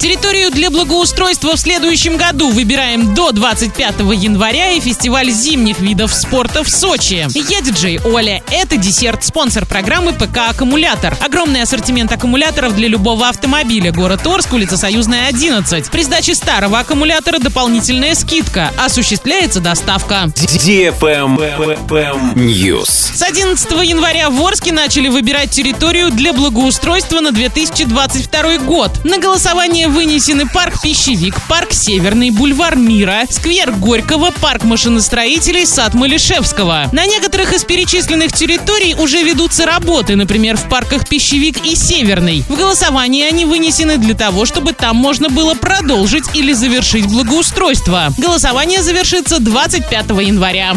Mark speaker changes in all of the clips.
Speaker 1: Территорию для благоустройства в следующем году выбираем до 25 января и фестиваль зимних видов спорта в Сочи. Я диджей Оля. Это десерт, спонсор программы ПК «Аккумулятор». Огромный ассортимент аккумуляторов для любого автомобиля. Город Орск, улица Союзная, 11. При сдаче старого аккумулятора дополнительная скидка. Осуществляется доставка.
Speaker 2: News.
Speaker 1: С 11 января в Орске начали выбирать территорию для благоустройства на 2022 год. На голосование вынесены парк Пищевик, парк Северный, бульвар Мира, сквер Горького, парк машиностроителей, сад Малишевского. На некоторых из перечисленных территорий уже ведутся работы, например, в парках Пищевик и Северный. В голосовании они вынесены для того, чтобы там можно было продолжить или завершить благоустройство. Голосование завершится 25 января.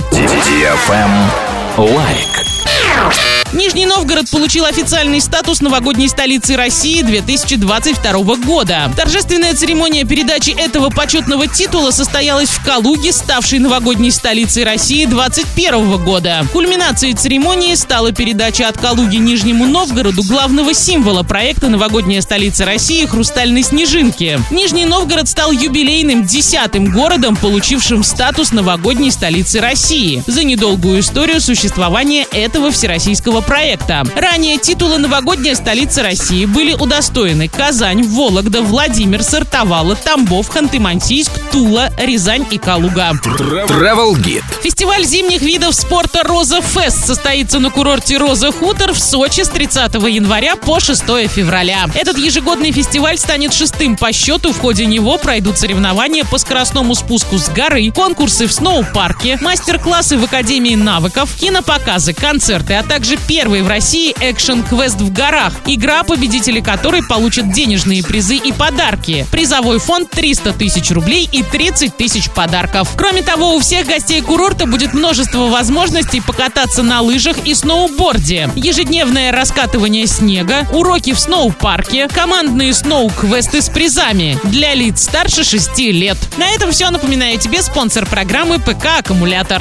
Speaker 2: Лайк.
Speaker 1: Нижний Новгород получил официальный статус новогодней столицы России 2022 года. Торжественная церемония передачи этого почетного титула состоялась в Калуге, ставшей новогодней столицей России 2021 года. Кульминацией церемонии стала передача от Калуги Нижнему Новгороду главного символа проекта «Новогодняя столица России» хрустальной снежинки. Нижний Новгород стал юбилейным десятым городом, получившим статус новогодней столицы России за недолгую историю существования этого всероссийского проекта. Ранее титулы «Новогодняя столица России» были удостоены Казань, Вологда, Владимир, Сартовала, Тамбов, Ханты-Мансийск, Тула, Рязань и Калуга.
Speaker 2: Travel Guide.
Speaker 1: Фестиваль зимних видов спорта «Роза Фест» состоится на курорте «Роза Хутор» в Сочи с 30 января по 6 февраля. Этот ежегодный фестиваль станет шестым по счету. В ходе него пройдут соревнования по скоростному спуску с горы, конкурсы в сноу-парке, мастер-классы в Академии навыков, кинопоказы, концерты, а также первый в России экшен-квест в горах, игра, победители которой получат денежные призы и подарки. Призовой фонд 300 тысяч рублей и 30 тысяч подарков. Кроме того, у всех гостей курорта будет множество возможностей покататься на лыжах и сноуборде. Ежедневное раскатывание снега, уроки в сноу-парке, командные сноу-квесты с призами для лиц старше 6 лет. На этом все. Напоминаю тебе спонсор программы ПК «Аккумулятор».